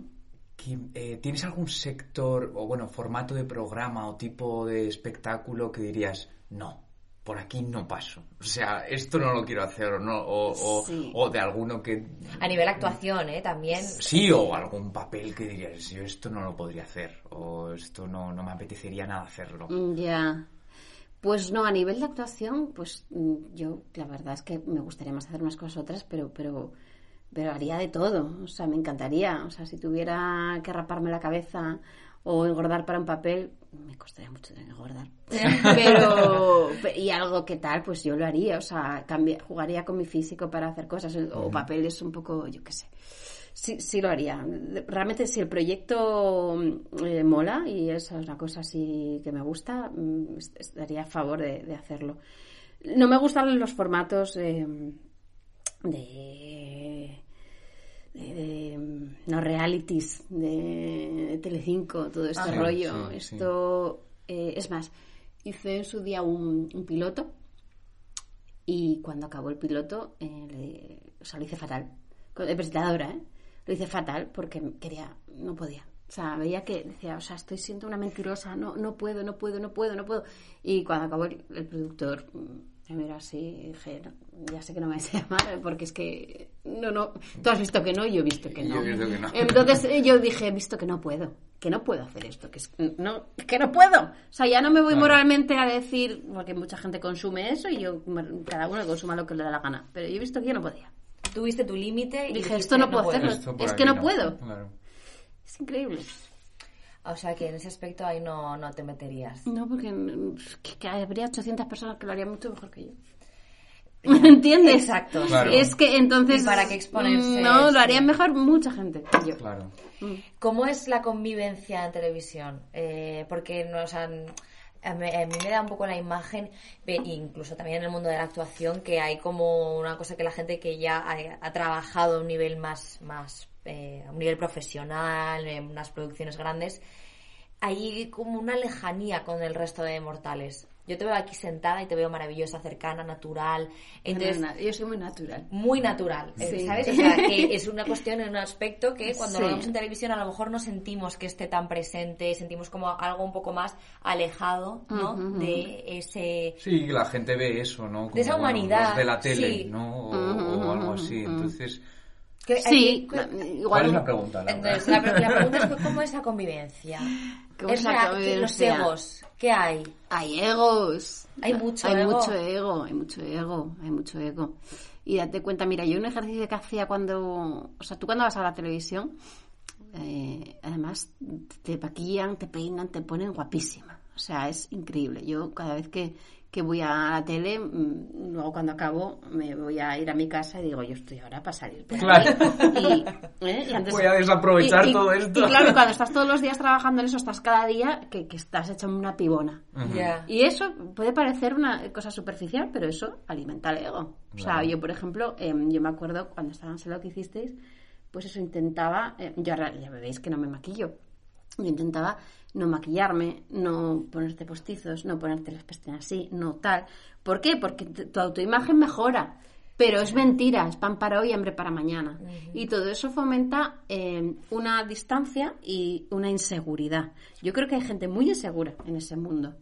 ¿Tienes algún sector o bueno, formato de programa o tipo de espectáculo que dirías, no, por aquí no paso? O sea, esto no lo quiero hacer o no, o, Sí. o de alguno que... A nivel actuación, ¿eh? También. Sí, o algún papel que dirías, yo esto no lo podría hacer, o esto no, no me apetecería nada hacerlo. Mm, Ya. Pues no, a nivel de actuación, pues mm, yo la verdad es que me gustaría más hacer unas cosas otras, pero, pero, pero haría de todo. O sea, me encantaría. O sea, si tuviera que raparme la cabeza o engordar para un papel, me costaría mucho engordar. Pero, y algo que tal, pues yo lo haría. O sea, cambia- jugaría con mi físico para hacer cosas o papeles un poco, yo qué sé. Sí, sí lo haría. Realmente si el proyecto eh, mola y es una cosa así que me gusta, mm, est- estaría a favor de, de hacerlo. No me gustan los formatos eh, de, de- de, no realities de Telecinco, todo este Ah, rollo. sí, sí. Esto eh, es más, hice en su día un, un piloto y cuando acabó el piloto, eh, le- o sea, lo hice fatal. De presentadora, ¿eh? Lo hice fatal porque quería, no podía. O sea, veía que decía, o sea, estoy siendo una mentirosa, no, no puedo, no puedo, no puedo, no puedo. Y cuando acabó el, el productor, me miró así y dije, "No, ya sé que no me vais a llamar porque es que, no, no, tú has visto que no, yo he visto que no. Yo he visto que no. Entonces eh, yo dije, he visto que no puedo, que no puedo hacer esto, que, es, no, que no puedo. O sea, ya no me voy Claro. moralmente a decir, porque mucha gente consume eso y yo, cada uno consuma lo que le da la gana. Pero yo he visto que yo no podía. Tuviste tu límite y Dije, dijiste, esto no puedo hacerlo. Es que no puedo. Claro. Es increíble. O sea que en ese aspecto ahí no, no te meterías. No, porque mm, que, que habría 800 personas que lo harían mucho mejor que yo. ¿Entiendes? Exacto. Claro. Es que entonces... ¿Y para qué exponerse? mm, No, lo harían mejor mucha gente que yo. Claro. ¿Cómo es la convivencia en televisión? Eh, porque nos han... A mí, a mí me da un poco la imagen, incluso también en el mundo de la actuación, que hay como una cosa que la gente que ya ha, ha trabajado a un nivel más, más eh, a un nivel profesional, en unas producciones grandes, hay como una lejanía con el resto de mortales. Yo te veo aquí sentada y te veo maravillosa, cercana, natural. Entonces, No, no, yo soy muy natural. muy natural, eh, Sí. ¿sabes? O sea, que es una cuestión en un aspecto que cuando Sí. lo vemos en televisión a lo mejor no sentimos que esté tan presente, sentimos como algo un poco más alejado, ¿no? Ujú, ujú. De ese... Sí, la gente ve eso, ¿no? Como, De esa bueno, humanidad, los de la tele, sí. ¿no? O, Ujú, o algo así. Entonces, que- Sí, igual... ¿cuál es la pregunta? Entonces, la, la pregunta es ¿cómo es la convivencia? ¿Cómo es la convivencia? Los egos, ¿qué hay? Hay egos. Hay mucho hay ego. mucho ego, hay mucho ego, hay mucho ego. Y date cuenta, mira, yo un ejercicio que hacía cuando, o sea, tú cuando vas a la televisión, eh, además te maquillan, te peinan, te ponen guapísima. O sea, es increíble. Yo cada vez que, que voy a la tele, mm, luego cuando acabo me voy a ir a mi casa y digo, yo estoy ahora para salir. por ahí. Claro. Y, ¿eh? y entonces- Voy a desaprovechar y- y- todo esto. Y claro, cuando estás todos los días trabajando en eso, estás cada día que, que estás hecho una pibona. Ya. Y eso puede parecer una cosa superficial, pero eso alimenta el ego. O sea, Claro. yo, por ejemplo, em, yo me acuerdo cuando estaba en lo que hicisteis, pues eso intentaba, eh, yo ahora ya veis que no me maquillo, yo intentaba no maquillarme, no ponerte postizos, no ponerte las pestañas así, no tal. ¿Por qué? Porque tu autoimagen mejora. Pero es mentira, es pan para hoy, hambre para mañana. Y todo eso fomenta eh, una distancia y una inseguridad. Yo creo que hay gente muy insegura en ese mundo.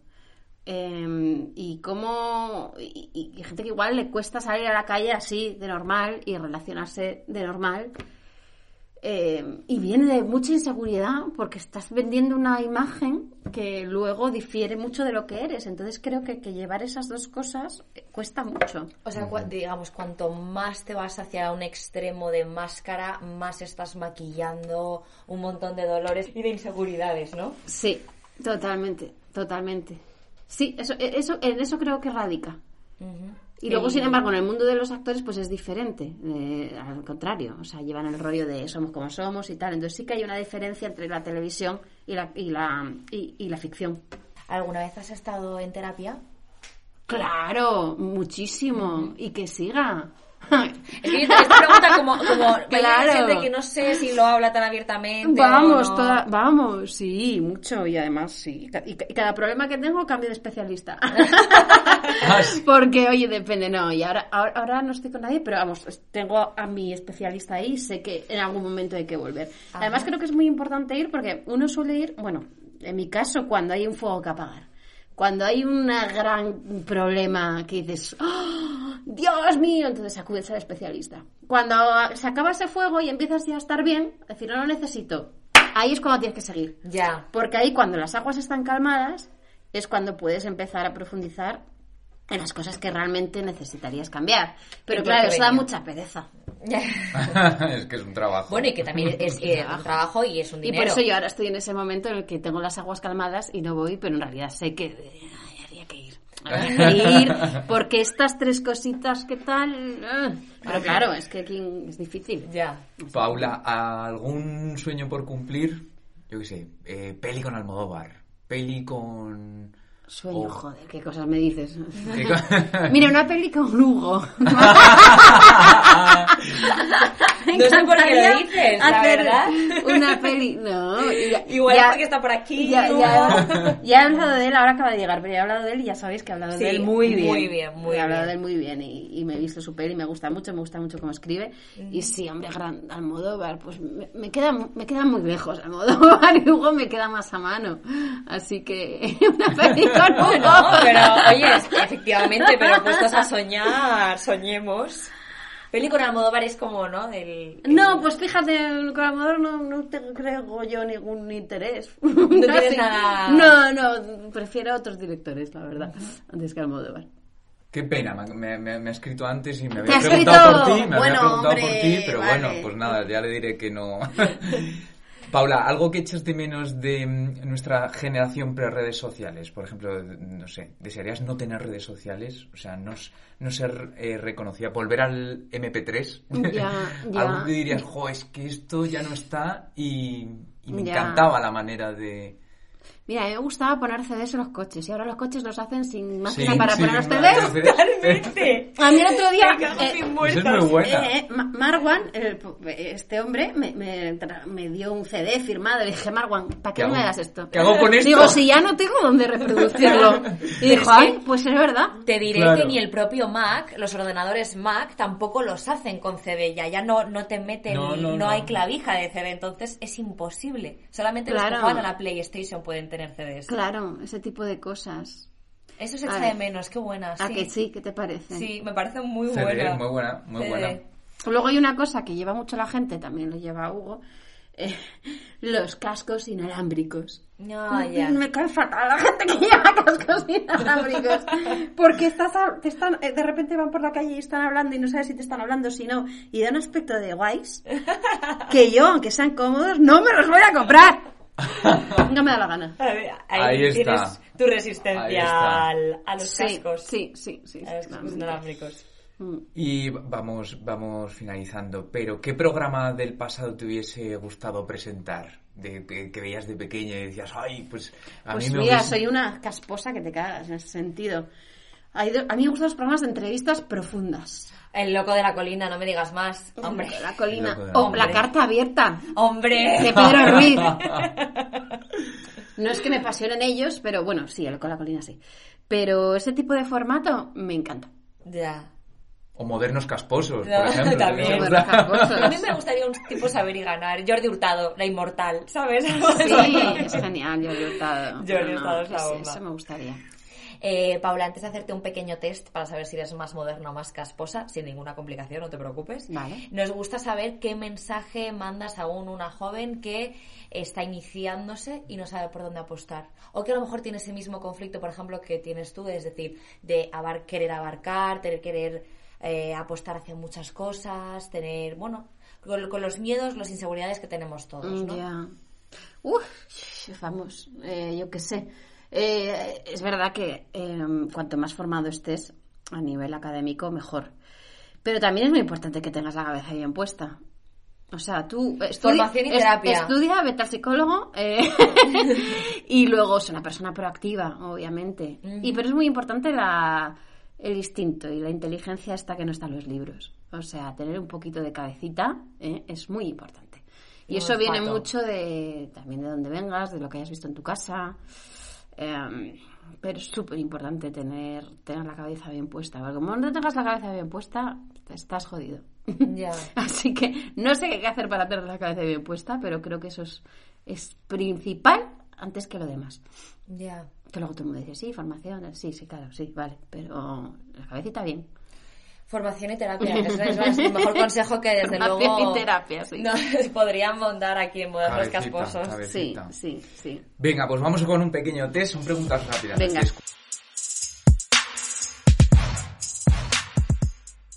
Eh, y cómo y gente que igual le cuesta salir a la calle así de normal y relacionarse de normal eh, y viene de mucha inseguridad porque estás vendiendo una imagen que luego difiere mucho de lo que eres. Entonces creo que, que llevar esas dos cosas eh, cuesta mucho. O sea, digamos, cuanto más te vas hacia un extremo de máscara, más estás maquillando un montón de dolores y de inseguridades, ¿no? sí totalmente totalmente. Sí eso eso en eso creo que radica Y luego, sin embargo, en el mundo de los actores, pues es diferente. eh, al contrario, o sea, llevan el rollo de somos como somos y tal. Entonces sí que hay una diferencia entre la televisión y la, y la, y, y la ficción. ¿Alguna vez has estado en terapia? Claro, muchísimo. Y que siga. Es que yo te esta pregunta como, como hay Claro. gente que no sé si lo habla tan abiertamente. Vamos, o no. toda- vamos, sí, mucho. Y además, sí. Y, ca- y cada problema que tengo cambio de especialista. Porque, oye, depende, no. Y ahora, ahora, ahora no estoy con nadie, pero vamos, tengo a mi especialista ahí y sé que en algún momento hay que volver. Además, creo que es muy importante ir porque uno suele ir, bueno, en mi caso, cuando hay un fuego que apagar. Cuando hay un gran problema que dices, ¡Oh, Dios mío, entonces acudes al especialista. Cuando se acaba ese fuego y empiezas ya a estar bien, es decir, no lo necesito, ahí es cuando tienes que seguir. Ya. Porque ahí cuando las aguas están calmadas es cuando puedes empezar a profundizar en las cosas que realmente necesitarías cambiar. Pero claro, eso da mucha pereza. es que es un trabajo. Bueno, y que también es eh, un trabajo y es un Y dinero. por eso yo ahora estoy en ese momento en el que tengo las aguas calmadas y no voy, pero en realidad sé que ay, habría que ir. Habría que ir, porque estas tres cositas, ¿qué tal? Ah, Pero claro, es que aquí es difícil. Ya. Paula, ¿algún sueño por cumplir? Yo qué sé, eh, peli con Almodóvar, peli con... Sueño, Oh. joder, qué cosas me dices. ¿Qué co- Mira, una peli con Hugo. No sé por qué lo dices, la verdad. Una peli, no. ya- Igual ya- porque está por aquí. Ya, Hugo. ya- ya he hablado de él, ahora acaba de llegar, pero ya he hablado de él y ya sabéis que he hablado Sí, de él muy bien. muy bien, muy he hablado bien. de él muy bien y, y me he visto su peli, me gusta mucho, me gusta mucho cómo escribe. Y sí, hombre, gran, Almodóvar, pues me, me queda, me queda muy lejos Almodóvar y Hugo me queda más a mano. Así que una peli No, pero oye, efectivamente, pero puestos a soñar, soñemos. Peli con Almodóvar es como, ¿no? El, el- No, pues fíjate, con Almodóvar no, no te creo yo ningún interés. No tienes nada- No, no, prefiero a otros directores, la verdad, antes que Almodóvar. Qué pena, me, me- me- ha escrito antes y me ¿Te había ha preguntado por ti, me Bueno, había preguntado por ti, pero vale. bueno, pues nada, ya le diré que no. Paula, ¿algo que echas de menos de mm, nuestra generación pre-redes sociales? Por ejemplo, no sé, ¿desearías no tener redes sociales? O sea, no, ser eh, reconocida, volver al MP3. Ya, ya. Algo que dirías, jo, es que esto ya no está y, y me Ya. encantaba la manera de... Mira, a mí me gustaba poner CDs en los coches y ahora los coches los hacen sin máquina Sí, para sí, poner los CDs. Totalmente. A mí el otro día... Eh, es muy buena. Eh, eh, Ma- Marwan, el- este hombre, me, me, me dio un CD firmado. Le dije, Marwan, ¿para qué ¿Qué no me das esto? ¿Qué hago con esto? Digo, si ya no tengo dónde reproducirlo. Y dijo, ay, pues es verdad. Te diré Claro. que ni el propio Mac, los ordenadores Mac, tampoco los hacen con CD. Ya, ya no, no te meten, No, ni- no, no, no. hay clavija de CD, entonces es imposible. Solamente los Claro. que juegan a la PlayStation pueden tener CDs. Claro, ese tipo de cosas. Eso se A echa ver. de menos, qué buena. ¿A sí. que sí? ¿Qué te parece? Sí, me parece muy CD, buena. muy buena, muy CD. buena. Luego hay una cosa que lleva mucho la gente, también lo lleva Hugo, eh, los cascos inalámbricos. No, ya. Me cae fatal la gente que lleva cascos inalámbricos. Porque estás a- te están, eh, de repente van por la calle y están hablando y no sabes si te están hablando o si no. Y da un aspecto de guays que yo, aunque sean cómodos, no me los voy a comprar. No me da la gana. Ahí, Ahí está. tienes tu Ahí resistencia está. al- a los Sí, cascos. sí, sí, sí. A los cascos claramente. inalámbricos. Mm. Y vamos, vamos finalizando. Pero, ¿qué programa del pasado te hubiese gustado presentar? De, de- que veías de pequeña y decías, ay, pues a Pues mí me mira, hubiese- soy una casposa que te cagas en ese sentido. Hay a mí me gustan los programas de entrevistas profundas. El loco de la colina, no me digas más. Hombre. La colina. Loco de la O colina. la carta abierta Hombre. de Pedro Ruiz. No es que me apasionen ellos, pero bueno, sí, el con la colina sí. Pero ese tipo de formato me encanta. Ya. O modernos casposos, No, por ejemplo. también. casposos. A mí me gustaría un tipo saber y ganar. Jordi Hurtado, la inmortal, ¿sabes? Sí, es genial, Jordi Hurtado. Jordi Hurtado es la bomba. Eso me gustaría. Eh, Paula, antes de hacerte un pequeño test para saber si eres más moderna o más casposa, sin ninguna complicación, no te preocupes, Vale. nos gusta saber qué mensaje mandas a un- una joven que está iniciándose y no sabe por dónde apostar. O que a lo mejor tiene ese mismo conflicto, por ejemplo, que tienes tú, es decir, de abar- querer abarcar, tener querer eh, apostar hacia muchas cosas, tener, bueno, con, con los miedos, las inseguridades que tenemos todos, ¿no? Ya. Uf, vamos, eh, yo qué sé. Eh, es verdad que eh, cuanto más formado estés a nivel académico, mejor. Pero también es muy importante que tengas la cabeza bien puesta. O sea, tú estudia, y es- estudia, vete al psicólogo eh, y luego es una persona proactiva, obviamente. Y pero es muy importante la, el instinto y la inteligencia esta que no está en los libros. O sea, tener un poquito de cabecita eh, es muy importante. Y eso viene mucho de también de dónde vengas, de lo que hayas visto en tu casa. Em, pero es súper importante tener, tener la cabeza bien puesta. Porque como no tengas la cabeza bien puesta, te estás jodido. Ya. Así que no sé qué hacer para tener la cabeza bien puesta, pero creo que eso es, es principal antes que lo demás. Ya. Que luego todo el mundo dice, sí, formación, sí, sí, claro, sí, vale, pero la cabecita bien. Formación y terapia. Es, es- es el mejor consejo que desde Formación luego y terapia, sí. nos podríamos dar aquí en Modernos Casposos. cabecita. Sí, sí, sí. Venga, pues vamos con un pequeño test, son preguntas rápidas. Venga. Así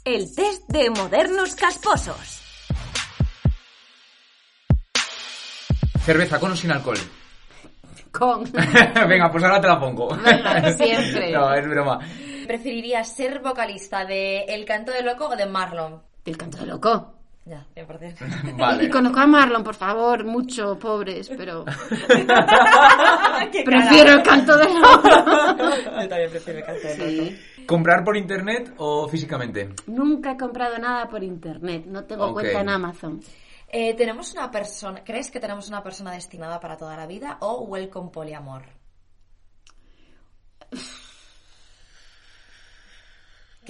El test de modernos casposos. Cerveza con o sin alcohol. Con. Venga, pues ahora te la pongo. Venga, siempre. no, es broma. ¿Preferirías ser vocalista de El Canto de Loco o de Marlon? El canto de loco. Ya, me parece. Vale. Y conozco a Marlon, por favor, mucho, pobres, pero prefiero el canto de loco. Yo también prefiero El Canto de Loco. Sí. ¿Comprar por internet o físicamente? Nunca he comprado nada por internet, no tengo cuenta en Amazon. Eh, ¿Tenemos una persona, crees que tenemos una persona destinada para toda la vida o welcome poliamor?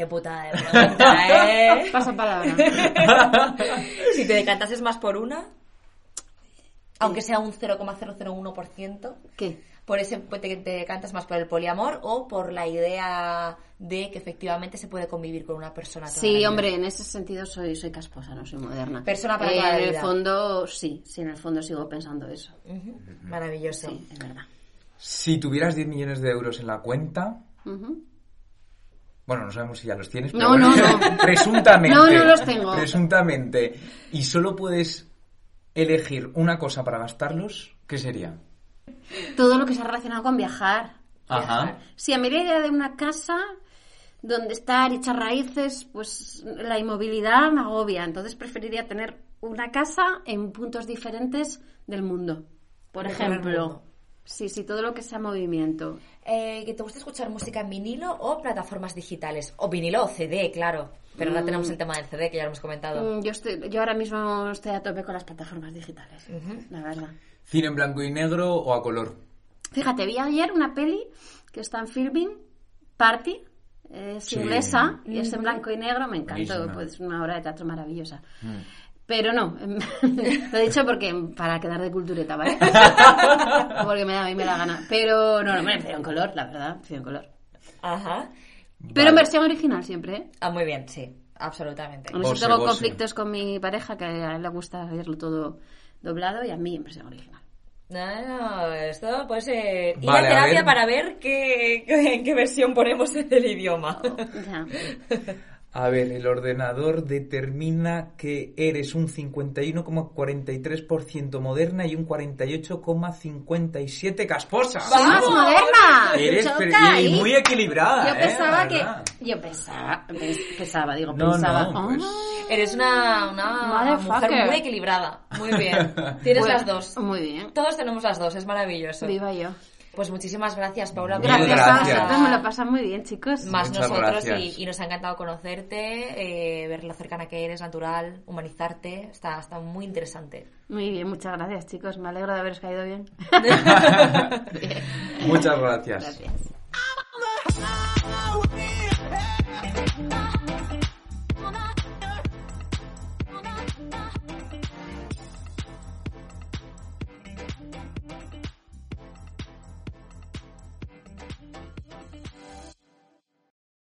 Qué putada de pregunta, ¿eh? Pasa palabra. si te decantases más por una, aunque sea un 0,001%, ¿Qué? por ese pues, te, te decantas más por el poliamor o por la idea de que efectivamente se puede convivir con una persona. toda la Sí, vida. hombre, en ese sentido soy, soy casposa, no soy moderna. Persona para Eh, toda la En el vida. fondo, sí, sí, en el fondo sigo pensando eso. Maravilloso. Sí, es verdad. Si tuvieras 10 millones de euros en la cuenta, Ujú. Bueno, no sabemos si ya los tienes, pero No, bueno, no, no. presuntamente. No, no los tengo. Presuntamente. Y solo puedes elegir una cosa para gastarlos, ¿qué sería? Todo lo que se ha relacionado con viajar. Ajá. Si a mí la idea de una casa donde estar y echar raíces, pues la inmovilidad me agobia. Entonces preferiría tener una casa en puntos diferentes del mundo. Por ejemplo. Sí, sí, todo lo que sea movimiento. Eh, ¿Que te gusta escuchar música en vinilo o plataformas digitales? O vinilo o CD, claro. Pero ahora tenemos el tema del CD que ya lo hemos comentado. Mm, Yo, estoy, yo ahora mismo estoy a tope con las plataformas digitales, la verdad. ¿Cine en blanco y negro o a color? Fíjate, vi ayer una peli que está en filming, Party, es Sí. inglesa y es en blanco y negro, me encantó, Buenísima. pues una obra de teatro maravillosa. Pero no, lo he dicho porque para quedar de cultureta, ¿vale? porque me da, a mí me da gana. Pero no, no, me prefiero en color, la verdad, en color. Ajá. Pero en versión original siempre, ¿eh? Ah, muy bien, sí. Absolutamente. A mí Gose, tengo conflictos con mi pareja que a él le gusta verlo todo doblado y a mí en versión original. No, no, esto puede ser... Ir Vale, a a terapia ver. para ver qué, qué- en qué versión ponemos el idioma. A ver, el ordenador determina que eres un 51,43% moderna y un 48,57 casposa. ¡Soy más moderna! Eres Choca y ahí. muy equilibrada. Yo ¿eh? pensaba que... Yo pensaba... pens- Pensaba, digo, No, pensaba... no, pues- "Ah, Eres una, una mujer muy equilibrada. Muy bien. Tienes pues, las dos. Muy bien. Todos tenemos las dos, es maravilloso. Viva yo. Pues muchísimas gracias, Paula. Gracias, gracias. me lo pasan muy bien, chicos. Más nosotros y, nos ha encantado conocerte, eh, ver lo cercana que eres, natural, humanizarte. Está, está muy interesante. Muy bien, muchas gracias chicos, me alegro de haberos caído bien. muchas gracias. gracias.